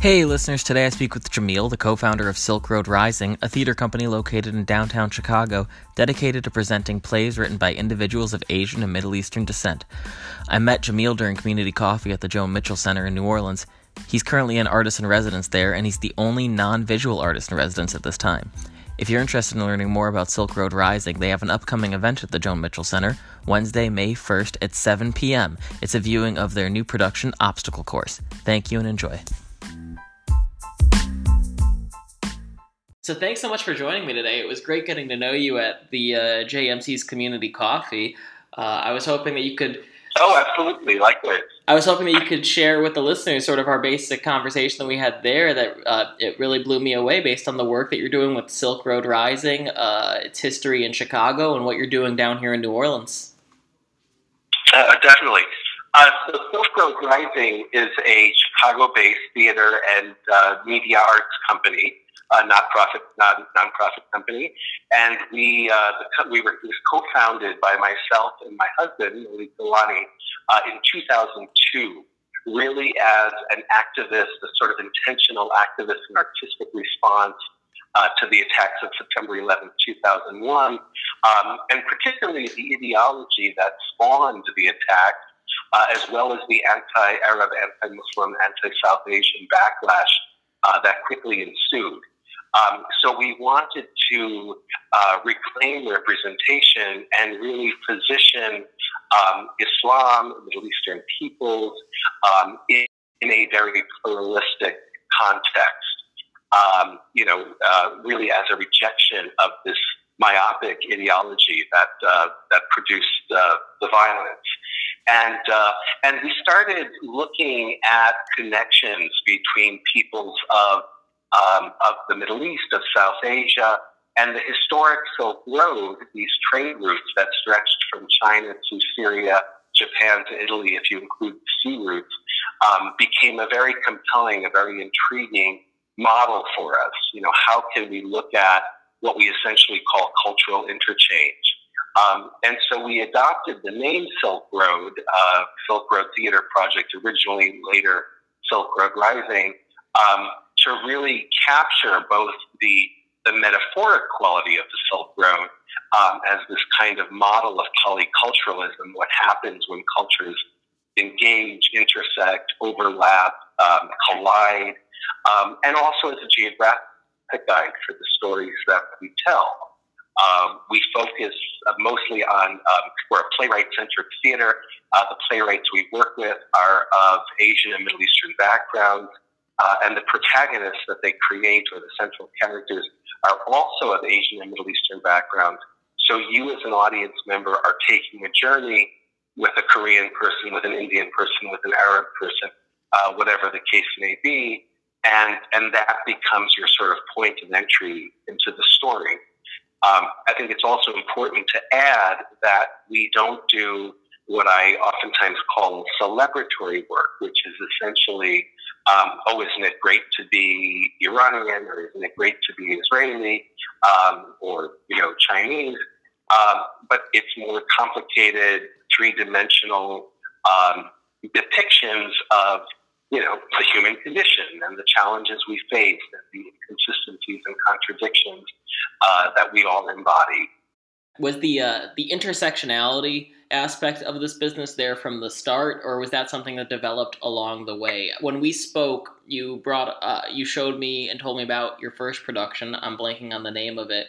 Hey, listeners, today I speak with Jamil, the co founder of Silk Road Rising, a theater company located in downtown Chicago dedicated to presenting plays written by individuals of Asian and Middle Eastern descent. I met Jamil during community coffee at the Joan Mitchell Center in New Orleans. He's currently an artist in residence there, and he's the only non visual artist in residence at this time. If you're interested in learning more about Silk Road Rising, they have an upcoming event at the Joan Mitchell Center, Wednesday, May 1st at 7 p.m. It's a viewing of their new production, Obstacle Course. Thank you and enjoy. So thanks so much for joining me today. It was great getting to know you at the uh, JMC's Community Coffee. Uh, I was hoping that you could. Oh, absolutely, likewise. I was hoping that you could share with the listeners sort of our basic conversation that we had there. That uh, it really blew me away based on the work that you're doing with Silk Road Rising, uh, its history in Chicago, and what you're doing down here in New Orleans. Uh, definitely. Uh, so Silk Road Rising is a Chicago-based theater and uh, media arts company a not-profit non, non-profit company, and we uh, the, we were was co-founded by myself and my husband Malik Gillani uh, in 2002, really as an activist, a sort of intentional activist and artistic response. Uh, to the attacks of September 11, 2001, um, and particularly the ideology that spawned the attack, uh, as well as the anti-Arab, anti-Muslim, anti-South Asian backlash uh, that quickly ensued. Um, so we wanted to uh, reclaim representation and really position um, Islam, Middle Eastern peoples, um, in, in, a very pluralistic context. Um, you know, uh, really as a rejection of this myopic ideology that uh, that produced uh, the violence. And, uh, and we started looking at connections between peoples of um, of the Middle East, of South Asia, and the historic Silk Road, these trade routes that stretched from China to Syria, Japan to Italy, if you include the sea routes, um, became a very compelling, a very intriguing model for us. You know, how can we look at what we essentially call cultural interchange? Um, and so we adopted the name Silk Road, uh, Silk Road Theater Project, originally later Silk Road Rising, um, to really capture both the the metaphoric quality of the Silk Road um, as this kind of model of polyculturalism, what happens when cultures engage, intersect, overlap, um, collide, um, and also as a geographic guide for the stories that we tell. Um, we focus uh, mostly on, um, we're a playwright-centric theater. Uh, the playwrights we work with are of Asian and Middle Eastern backgrounds uh, and the protagonists that they create or the central characters are also of Asian and Middle Eastern background. So you as an audience member are taking a journey with a Korean person, with an Indian person, with an Arab person, uh, whatever the case may be, and and that becomes your sort of point of entry into the story. Um, I think it's also important to add that we don't do what I oftentimes call celebratory work, which is essentially um, oh, isn't it great to be Iranian, or isn't it great to be Israeli, um, or you know Chinese? Um, but it's more complicated, three-dimensional um, depictions of you know the human condition and the challenges we face, and the inconsistencies and contradictions uh, that we all embody. Was the uh, the intersectionality aspect of this business there from the start, or was that something that developed along the way? When we spoke, you brought, uh, you showed me and told me about your first production. I'm blanking on the name of it,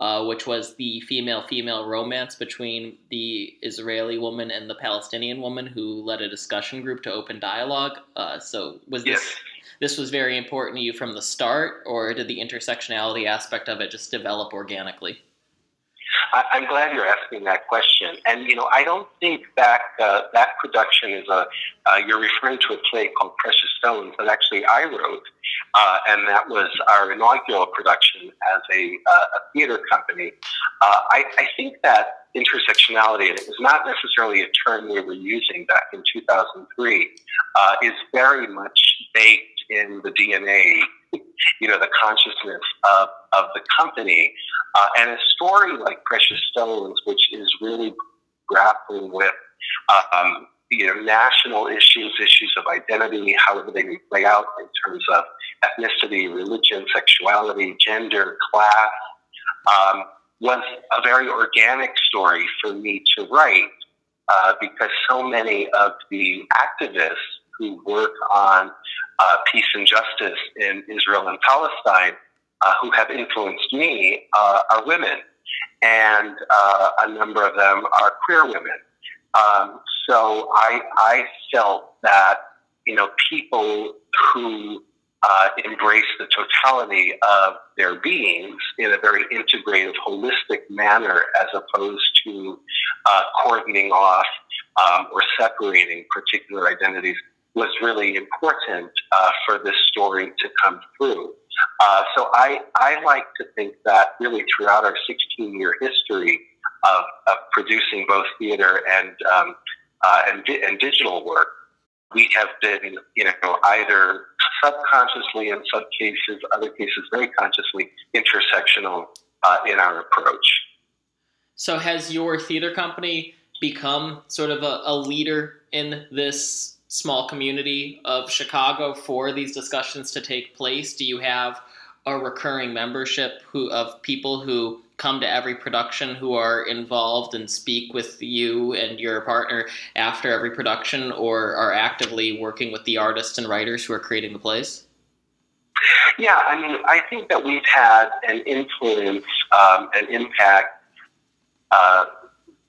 uh, which was the female-female romance between the Israeli woman and the Palestinian woman who led a discussion group to open dialogue. Uh, so was this? Yes. This was very important to you from the start, or did the intersectionality aspect of it just develop organically? I, am glad you're asking that question. And, you know, I don't think that uh, that production is a, uh, you're referring to a play called Precious Stones that actually I wrote. Uh, and that was our inaugural production as a, uh, a theater company. Uh, I, I think that intersectionality, and it was not necessarily a term we were using back in 2003, uh, is very much baked in the DNA you know, the consciousness of, of the company. Uh, and a story like Precious Stones, which is really grappling with um, you know, national issues, issues of identity, however they play out in terms of ethnicity, religion, sexuality, gender, class, um, was a very organic story for me to write uh, because so many of the activists who work on uh, peace and justice in Israel and Palestine, uh, who have influenced me, uh, are women. And uh, a number of them are queer women. Um, so I, I felt that, you know, people who uh, embrace the totality of their beings in a very integrative, holistic manner, as opposed to uh, cordoning off um, or separating particular identities, was really important uh, for this story to come through. Uh, so I, I like to think that really throughout our 16 year history of, of producing both theater and, um, uh, and, and digital work, we have been, you know, either subconsciously in some cases, other cases very consciously intersectional uh, in our approach. So has your theater company become sort of a, a leader in this small community of Chicago for these discussions to take place? Do you have a recurring membership who of people who come to every production who are involved and speak with you and your partner after every production or are actively working with the artists and writers who are creating the plays? Yeah, I mean, I think that we've had an influence, um, an impact uh,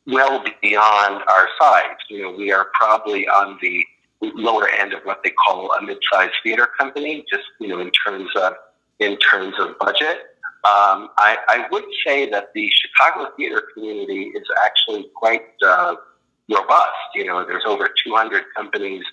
well beyond our size. You know, we are probably on the lower end of what they call a mid-sized theater company, just you know, in terms of in terms of budget. Um, I, I, would say that the Chicago theater community is actually quite uh, robust. You know, there's over 200 companies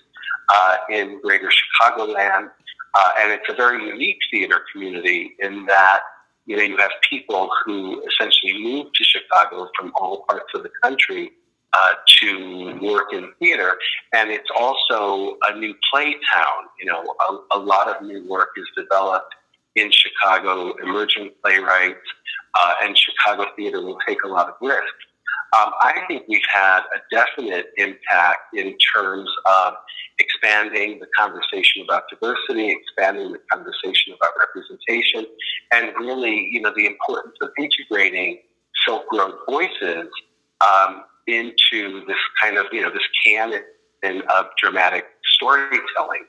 uh, in Greater Chicagoland, uh, and it's a very unique theater community in that you know you have people who essentially move to Chicago from all parts of the country uh, to work in theater. And it's also a new play town. You know, a, a lot of new work is developed in Chicago, emerging playwrights, uh, and Chicago theater will take a lot of risks. Um, I think we've had a definite impact in terms of expanding the conversation about diversity, expanding the conversation about representation, and really, you know, the importance of integrating Silk Road voices um, into this kind of, you know, this canon of dramatic storytelling.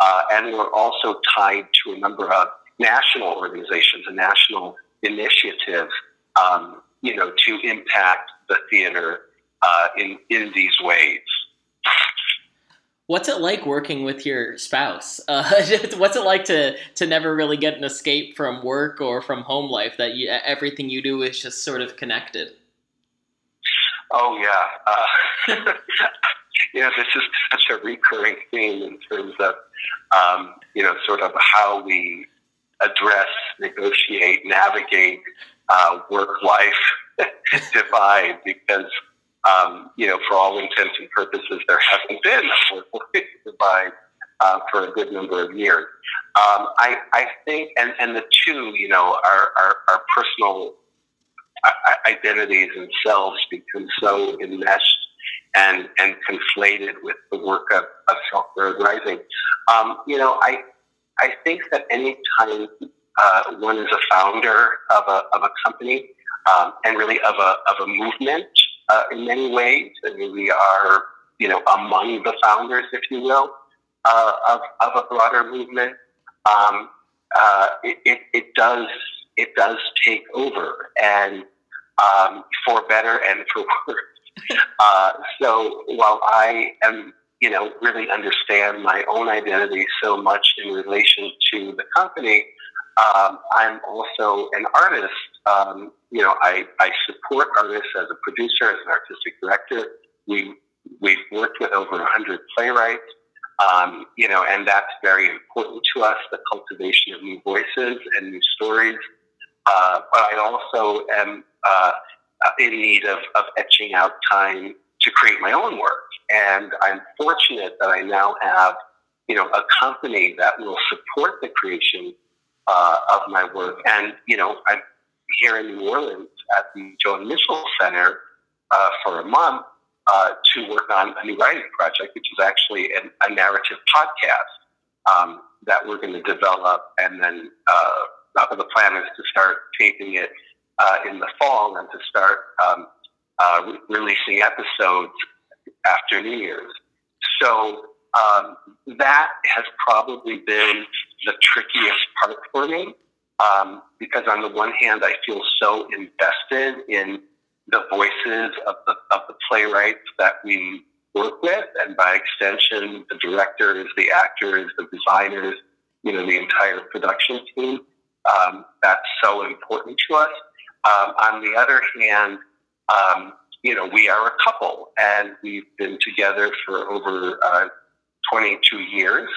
Uh, and we're also tied to a number of national organizations and national initiatives, um, you know, to impact the theater uh, in, in these ways. What's it like working with your spouse? Uh, what's it like to to never really get an escape from work or from home life? That you, everything you do is just sort of connected. Oh yeah, uh, yeah. This is such a recurring theme in terms of um, you know sort of how we address, negotiate, navigate uh, work-life divide because um, you know for all intents and purposes there hasn't been a work-life divide uh, for a good number of years. Um, I, I think, and, and the two, you know, our, our, our personal identities and selves become so enmeshed and and conflated with the work of, of Silk Rising. Um, you know, I I think that any time uh, one is a founder of a of a company um, and really of a of a movement uh, in many ways, I mean, we are you know among the founders, if you will, uh, of of a broader movement. Um, uh, it, it, it does it does take over, and um, for better and for worse. uh, so while I am, you know, really understand my own identity so much in relation to the company, um, I'm also an artist. Um, you know, I, I support artists as a producer, as an artistic director. We we've worked with over 100 playwrights. Um, you know, and that's very important to us, the cultivation of new voices and new stories. Uh, but I also am uh, in need of, of etching out time to create my own work. And I'm fortunate that I now have, you know, a company that will support the creation uh, of my work. And, you know, I'm here in New Orleans at the Joan Mitchell Center uh, for a month uh, to work on a new writing project, which is actually an, a narrative podcast um, that we're going to develop. And then uh, the plan is to start taping it uh, in the fall and to start um, uh, re- releasing episodes after New Year's. So um, that has probably been the trickiest part for me um, because on the one hand, I feel so invested in the voices of the, of the playwrights that we work with, and by extension, the directors, the actors, the designers, you know, the entire production team. Um, that's so important to us. Um, on the other hand, um, you know, we are a couple, and we've been together for over uh, 22 years.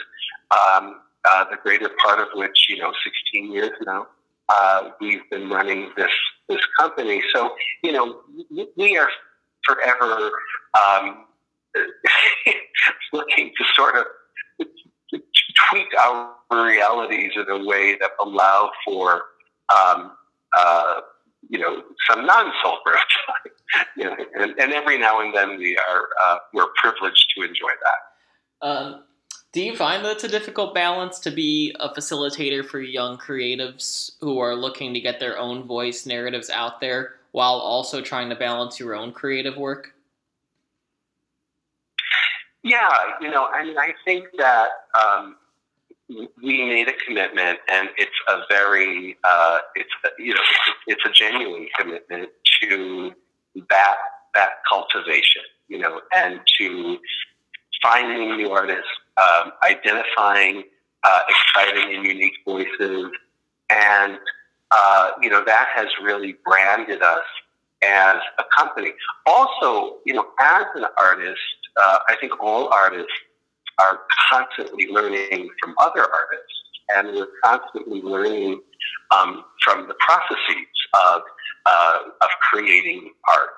Um, uh, the greater part of which, you know, 16 years now, uh, we've been running this this company. So, you know, we are forever um, looking to sort of tweak our realities in a way that allow for, um, uh, you know, some growth. you know, and, and, every now and then we are uh, we're privileged to enjoy that. Um, do you find that it's a difficult balance to be a facilitator for young creatives who are looking to get their own voice narratives out there while also trying to balance your own creative work? Yeah, you know, I mean, I think that um, we made a commitment, and it's a very, uh, it's you know, it's a genuine commitment to that that cultivation, you know, and to finding new artists, um, identifying uh, exciting and unique voices, and uh, you know that has really branded us as a company. Also, you know, as an artist, uh, I think all artists are constantly learning from other artists, and we're constantly learning um, from the processes of uh, of creating art.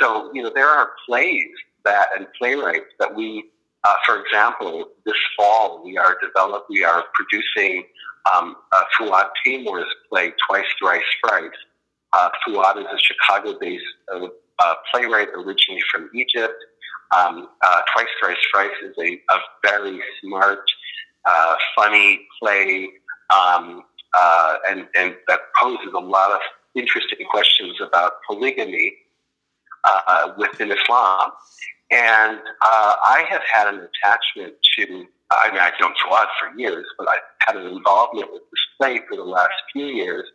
So, you know, there are plays that and playwrights that we uh, for example, this fall we are develop we are producing um, uh, Fouad Teymour's play Twice Thrice Frice. Uh, Fuad is a Chicago-based uh, uh, playwright originally from Egypt. Um, uh, Twice Thrice Frice is a, a very smart, uh, funny play, um, uh, and and that poses a lot of interesting questions about polygamy uh, within Islam. And uh, I have had an attachment to, I mean, I've known Fouad for years, but I've had an involvement with this play for the last few years.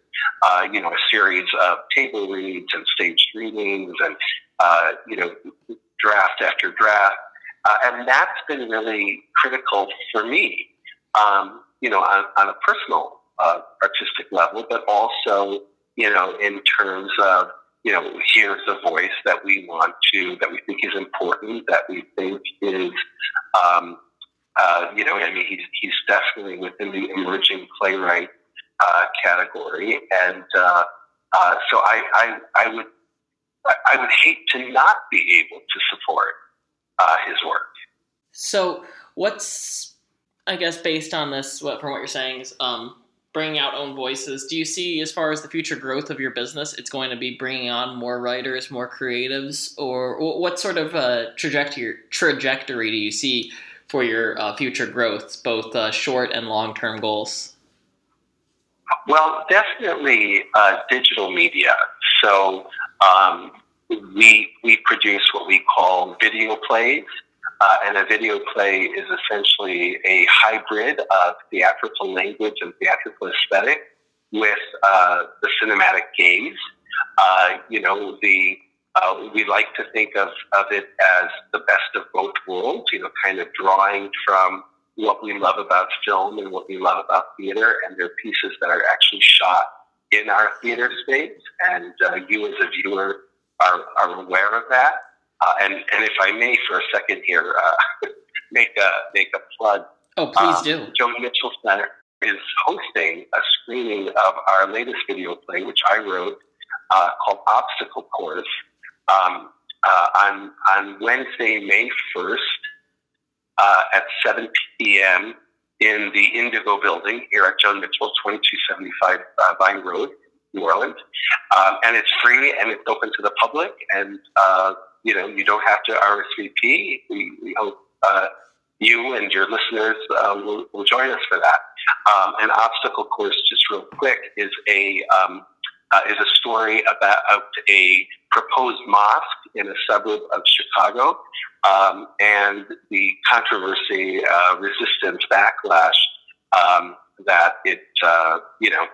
Uh, you know, a series of table reads and staged readings and, you know, draft after draft. Uh, and that's been really critical for me, um, you know, on, on a personal uh, artistic level, but also, you know, in terms of you know, here's a voice that we want to, that we think is important, that we think is, um, uh, you know, I mean, he's, he's definitely within the emerging playwright uh, category. And uh, uh so I, I, I, would, I would hate to not be able to support uh, his work. So what's, I guess, based on this, what, from what you're saying, is, um, bringing out own voices. Do you see, as far as the future growth of your business, it's going to be bringing on more writers, more creatives, or what sort of uh, trajectory trajectory do you see for your uh, future growth, both uh, short and long term goals? Well, definitely uh, digital media. So um, we we produce what we call video plays. Uh, and a video play is essentially a hybrid of theatrical language and theatrical aesthetic with uh, the cinematic gaze. Uh, you know, the uh, we like to think of, of it as the best of both worlds, you know, kind of drawing from what we love about film and what we love about theater, and they're pieces that are actually shot in our theater space, and uh, you as a viewer are, are aware of that. Uh, and, and if I may, for a second here, uh, make a make a plug. Oh, please um, do. Joan Mitchell Center is hosting a screening of our latest video play, which I wrote, uh, called Obstacle Course, um, uh, on on Wednesday, May first, uh, at 7 p.m. in the Indigo Building here at Joan Mitchell, 2275 uh, Bayou Road, New Orleans, um, and it's free and it's open to the public and you know, you don't have to RSVP. We, we hope uh, you and your listeners uh, will, will, join us for that. Um, an obstacle course, just real quick, is a um, uh, is a story about a proposed mosque in a suburb of Chicago um, and the controversy, uh, resistance, backlash um, that it, uh, you know,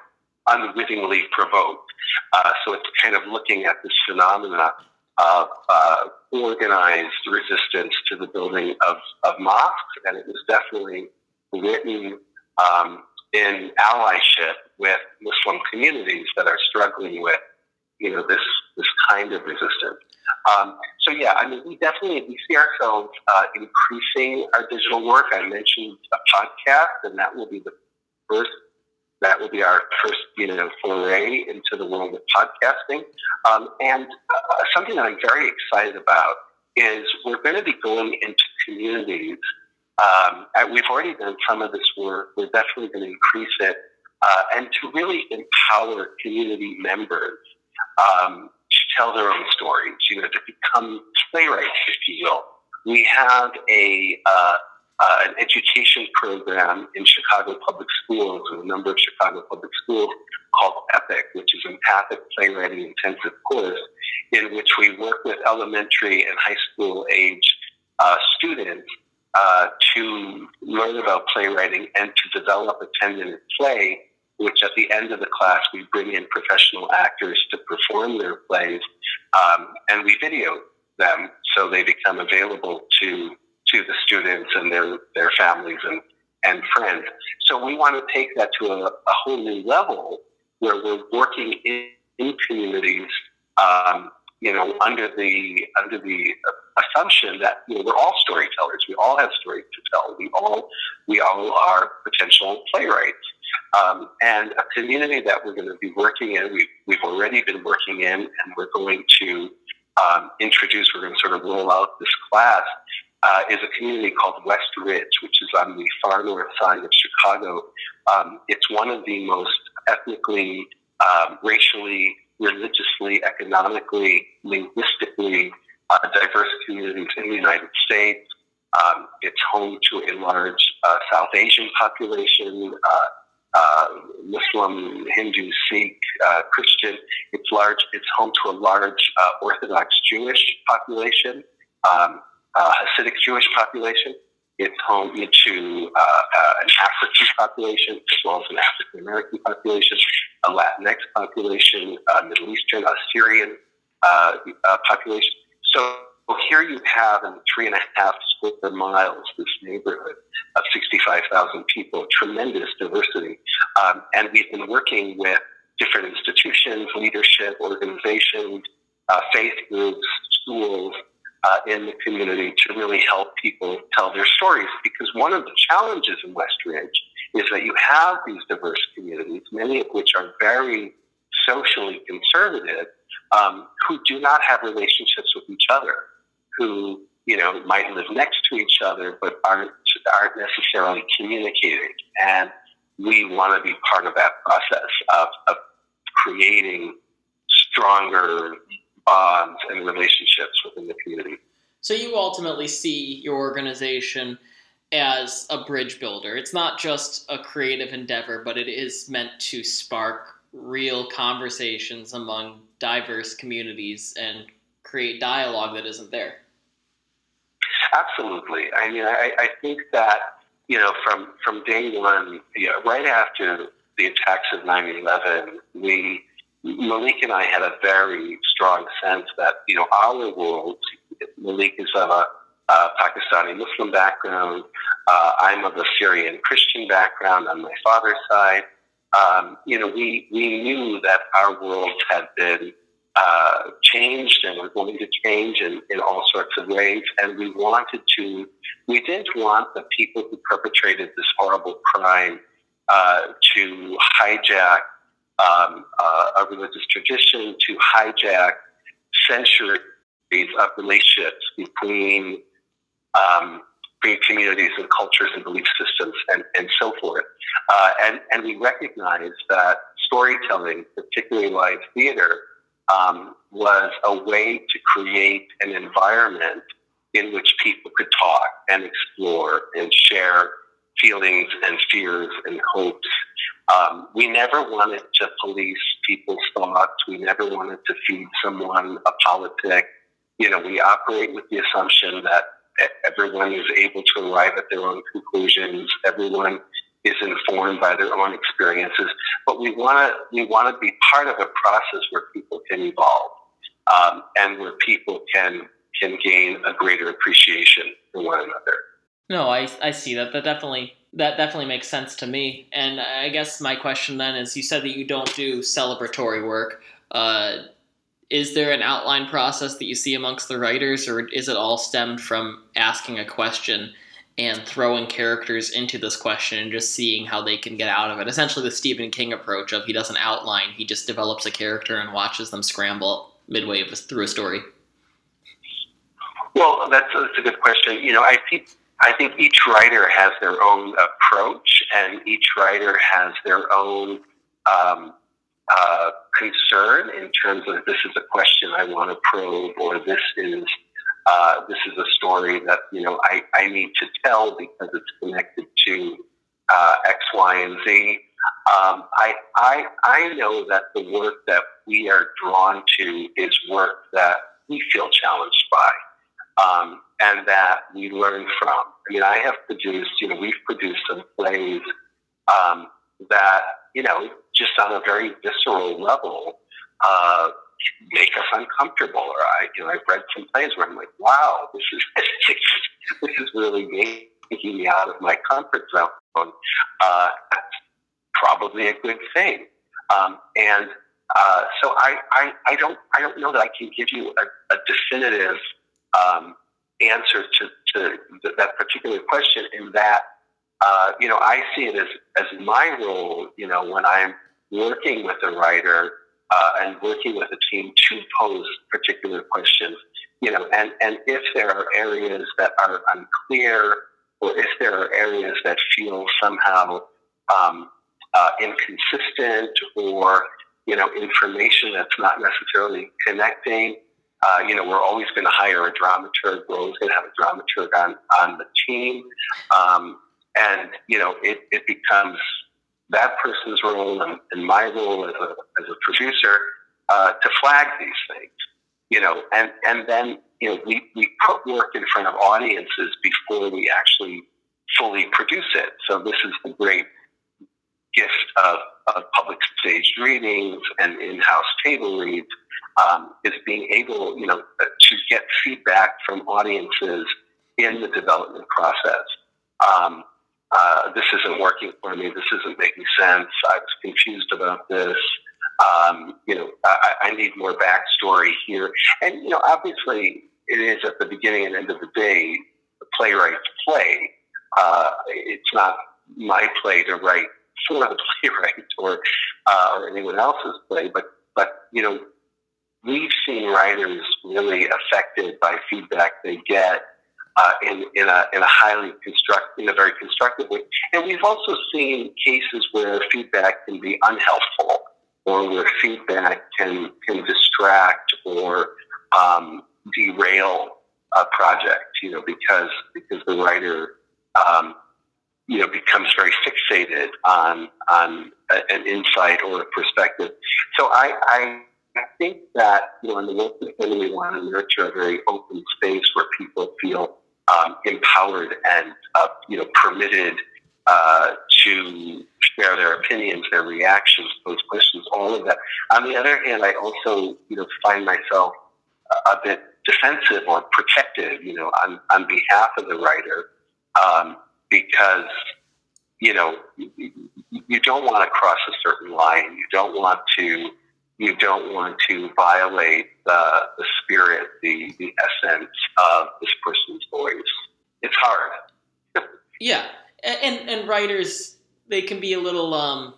unwittingly provoked. Uh, so it's kind of looking at this phenomena of uh, organized resistance to the building of, of mosques, and it was definitely written um, in allyship with Muslim communities that are struggling with, you know, this this kind of resistance. Um, so yeah, I mean, we definitely we see ourselves uh, increasing our digital work. I mentioned a podcast, and that will be the first. That will be our first, you know, foray into the world of podcasting. Um, and uh, something that I'm very excited about is we're going to be going into communities. Um, we've already done some of this work. We're definitely going to increase it, uh, and to really empower community members um, to tell their own stories, you know, to become playwrights, if you will. We have a uh, uh, an education program in Chicago Public Schools, in a number of Chicago Public Schools, called EPIC, which is Empathic Playwriting Intensive Course, in which we work with elementary and high school age uh, students uh, to learn about playwriting and to develop a 10 minute play which at the end of the class we bring in professional actors to perform their plays, um, and we video them so they become available to to the students and their their families and and friends. So we want to take that to a, a whole new level where we're working in, in communities, um, you know, under the under the assumption that you know, we're all storytellers. We all have stories to tell. We all we all are potential playwrights. Um, and a community that we're going to be working in, we've, we've already been working in, and we're going to um, introduce, we're going to sort of roll out this class, uh, is a community called West Ridge, which is on the far north side of Chicago. Um, it's one of the most ethnically, um, racially, religiously, economically, linguistically uh, diverse communities in the United States. Um, it's home to a large uh, South Asian population, uh, uh, Muslim, Hindu, Sikh, uh, Christian. It's large. It's home to a large uh, Orthodox Jewish population, um, Hasidic Jewish population. It's home to uh, uh, an African population as well as an African American population, a Latinx population, a Middle Eastern, a Assyrian population. So here you have in three and a half square miles this neighborhood of 65,000 people, tremendous diversity. Um, and we've been working with different institutions, leadership, organizations, uh, faith groups, schools uh, in the community to really help people tell their stories. Because one of the challenges in West Ridge is that you have these diverse communities, many of which are very socially conservative, um, who do not have relationships with each other who you know might live next to each other but aren't aren't necessarily communicating and we want to be part of that process of, of creating stronger bonds and relationships within the community so you ultimately see your organization as a bridge builder it's not just a creative endeavor but it is meant to spark real conversations among diverse communities and create dialogue that isn't there Absolutely. I mean, I, I think that, you know, from, from day one, you know, right after the attacks of 9-11, we, Malik and I had a very strong sense that, you know, our world, Malik is of a Pakistani Muslim background. Uh, I'm of a Syrian Christian background on my father's side. Um, you know, we, we knew that our worlds had been uh, changed and we're going to change in, in all sorts of ways. And we wanted to, we didn't want the people who perpetrated this horrible crime uh, to hijack um, uh, a religious tradition, to hijack of relationships between um, between communities and cultures and belief systems and, and so forth. Uh, and, and we recognize that storytelling, particularly live theater, um, was a way to create an environment in which people could talk and explore and share feelings and fears and hopes. Um, we never wanted to police people's thoughts. We never wanted to feed someone a politic. You know, we operate with the assumption that everyone is able to arrive at their own conclusions. Everyone is informed by their own experiences. But we want to we want to be part of a process where people can evolve um, and where people can can gain a greater appreciation for one another. No, I, I see that. That definitely that definitely makes sense to me. And I guess my question then is: you said that you don't do celebratory work. Uh, is there an outline process that you see amongst the writers, or is it all stemmed from asking a question and throwing characters into this question and just seeing how they can get out of it? Essentially, the Stephen King approach of he doesn't outline, he just develops a character and watches them scramble midway through a story. Well, that's, that's a good question. You know, I think I think each writer has their own approach, and each writer has their own um, uh, concern in terms of this is a question I want to probe, or this is uh, this is a story that you know I, I need to tell because it's connected to uh, X, Y, and Z. Um, I, I I know that the work that we are drawn to is work that we feel challenged by um, and that we learn from. I mean, I have produced, you know, we've produced some plays um, that, you know, just on a very visceral level, uh, make us uncomfortable. Or I, you know, I've read some plays where I'm like, wow, this is this is really making me out of my comfort zone. Uh, probably a good thing. Um, and uh, so I, I, I don't I don't know that I can give you a, a definitive um, answer to, to that particular question in that, uh, you know, I see it as, as my role, you know, when I'm working with a writer uh, and working with a team to pose particular questions, you know, and, and if there are areas that are unclear or if there are areas that feel somehow um, uh, inconsistent or, you know, information that's not necessarily connecting, uh, you know, we're always going to hire a dramaturg. We're always going to have a dramaturg on, on the team. Um, and, you know, it, it becomes that person's role and, and my role as a, as a producer uh, to flag these things, you know, and, and then, you know, we, we put work in front of audiences before we actually fully produce it. So this is the great gift of, of public stage readings and in-house table reads um, is being able, you know, to get feedback from audiences in the development process. Um, uh, this isn't working for me. This isn't making sense. I was confused about this. Um, you know, I, I, need more backstory here. And, you know, obviously it is at the beginning and end of the day, the playwright's play. Uh, it's not my play to write for the playwright or, uh, or anyone else's play, but, but, you know, we've seen writers really affected by feedback they get uh, in, in, a, in a highly construct, in a very constructive way. And we've also seen cases where feedback can be unhelpful or where feedback can, can distract or um, derail a project, you know, because, because the writer, um, you know, becomes very fixated on, on a, an insight or a perspective. So I, I I think that, you know, in the work that we want to nurture a very open space where people feel um, empowered and, uh, you know, permitted uh, to share their opinions, their reactions, those questions, all of that. On the other hand, I also, you know, find myself a bit defensive or protective, you know, on, on behalf of the writer, um, because, you know, you, you don't want to cross a certain line. You don't want to, you don't want to violate the, the spirit, the, the essence of this person's voice. It's hard. yeah, and and writers they can be a little um,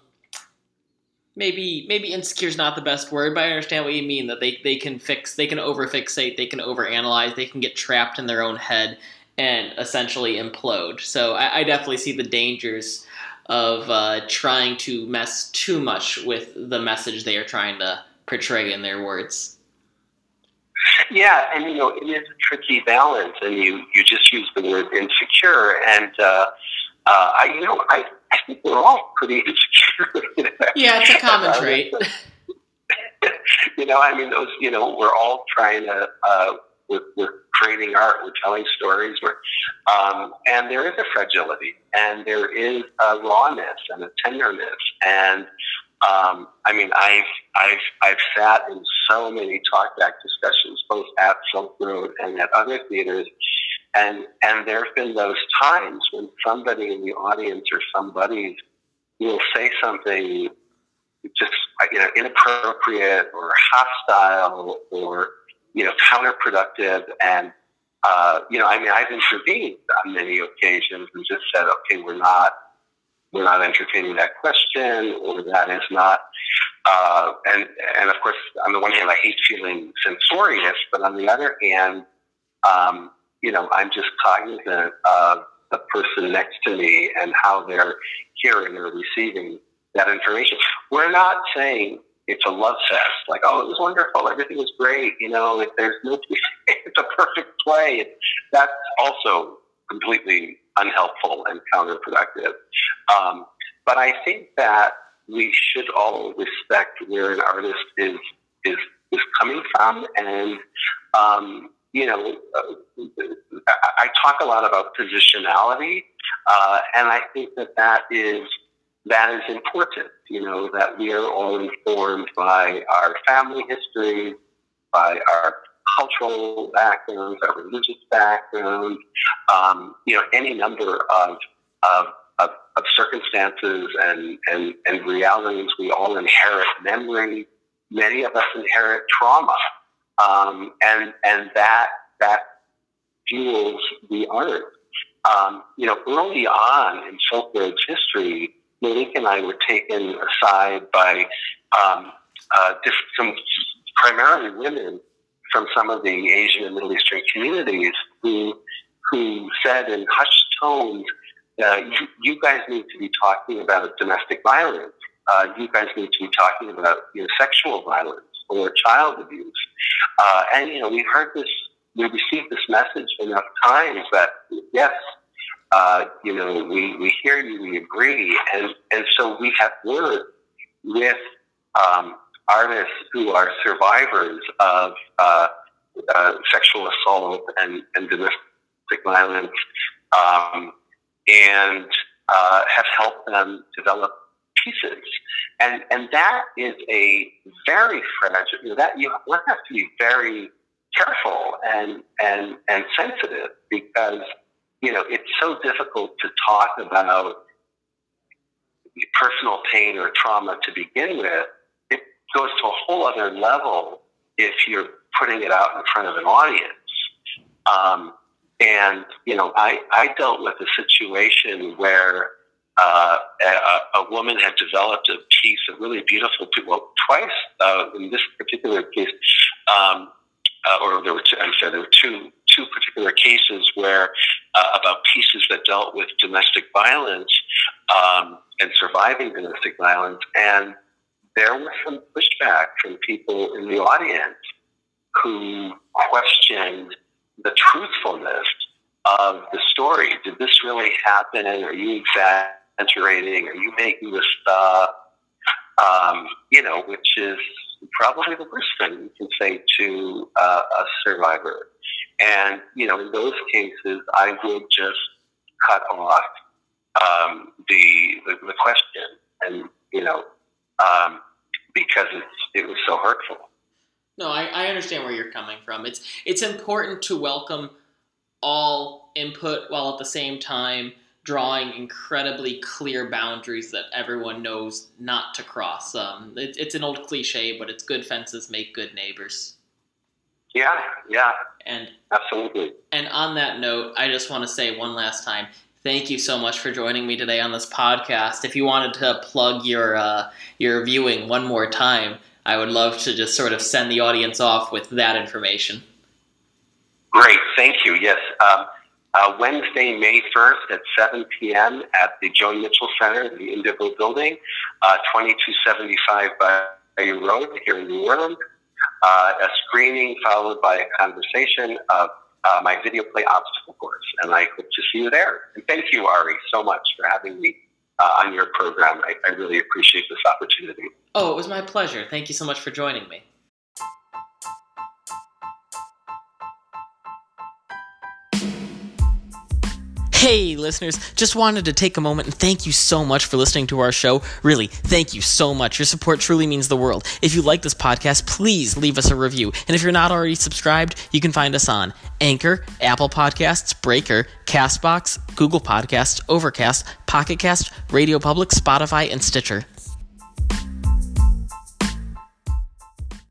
maybe maybe insecure is not the best word, but I understand what you mean. That they they can fix, they can overfixate, they can overanalyze, they can get trapped in their own head and essentially implode. So I, I definitely see the dangers of uh, trying to mess too much with the message they are trying to portray in their words. Yeah, and you know it is a tricky balance, and you you just use the word insecure, and uh, uh, I you know I I think we're all pretty insecure. yeah, it's a common trait. you know, I mean, those you know we're all trying to. We're, we're creating art, we're telling stories, we're, um, and there is a fragility, and there is a rawness and a tenderness, and um, I mean, I've I've I've sat in so many talkback discussions, both at Silk Road and at other theaters, and and there have been those times when somebody in the audience or somebody will say something just you know inappropriate or hostile or you know counterproductive, and uh, you know, I mean, I've intervened on many occasions and just said, okay, we're not we're not entertaining that question, or that is not. Uh, and and of course, on the one hand, I hate feeling censorious, but on the other hand, um, you know, I'm just cognizant of the person next to me and how they're hearing or receiving that information. We're not saying it's a love fest, like oh, it was wonderful, everything was great. You know, if there's no, it's a perfect play. That's also completely unhelpful and counterproductive. Um, but I think that we should all respect where an artist is is is coming from, and um, you know, uh, I talk a lot about positionality, uh, and I think that that is that is important. You know, that we are all informed by our family history, by our cultural backgrounds, our religious backgrounds, um, you know, any number of, of, of, of, circumstances and, and, and realities. We all inherit memory. Many of us inherit trauma. Um, and, and that, that fuels the art. Um, you know, early on in Silk Road's history, Monique and I were taken aside by um, uh, some primarily women from some of the Asian and Middle Eastern communities who who said in hushed tones, uh, you, you, guys need to be talking about domestic violence. Uh, you guys need to be talking about you know, sexual violence or child abuse. Uh, and, you know, we've heard this, we received this message enough times that, yes, uh, you know, we, we hear you, we agree. And, and so we have worked with um, artists who are survivors of uh, uh, sexual assault and, and domestic violence, um, and uh, have helped them develop pieces. And and that is a very fragile. That you have to be very careful and and and sensitive because you know it's so difficult to talk about personal pain or trauma to begin with It goes to a whole other level if you're putting it out in front of an audience. Um, and, you know, I, I dealt with a situation where uh, a, a, woman had developed a piece of really beautiful, well, twice uh, in this particular case, um, uh, or there were two, I'm sorry, there were two, two particular cases where uh, about pieces that dealt with domestic violence um, and surviving domestic violence. And there was some pushback from people in the audience who questioned the truthfulness of the story. Did this really happen? Are you exaggerating? Are you making this stuff? Um, you know, which is probably the worst thing you can say to uh, a survivor. And, you know, in those cases, I would just cut off um, the, the, the question and, you know, um, because it was so hurtful. No, I, I understand where you're coming from. It's it's important to welcome all input while at the same time drawing incredibly clear boundaries that everyone knows not to cross. Um, it, it's an old cliche, but it's good fences make good neighbors. Yeah, yeah, and absolutely. And on that note, I just want to say one last time, thank you so much for joining me today on this podcast. If you wanted to plug your uh, your viewing one more time, I would love to just sort of send the audience off with that information. Great, thank you. Yes, um, uh, Wednesday, May first at seven p.m. at the Joan Mitchell Center, in the Indigo Building, uh, twenty two seventy five Bayou Road here in New Orleans, uh, a screening followed by a conversation of uh, my video play obstacle course. And I hope to see you there. And thank you, Ari, so much for having me uh, on your program. I, I really appreciate this opportunity. Oh, it was my pleasure. Thank you so much for joining me. Hey, listeners, just wanted to take a moment and thank you so much for listening to our show. Really, thank you so much. Your support truly means the world. If you like this podcast, please leave us a review. And if you're not already subscribed, you can find us on Anchor, Apple Podcasts, Breaker, Castbox, Google Podcasts, Overcast, Pocket Cast, Radio Public, Spotify, and Stitcher.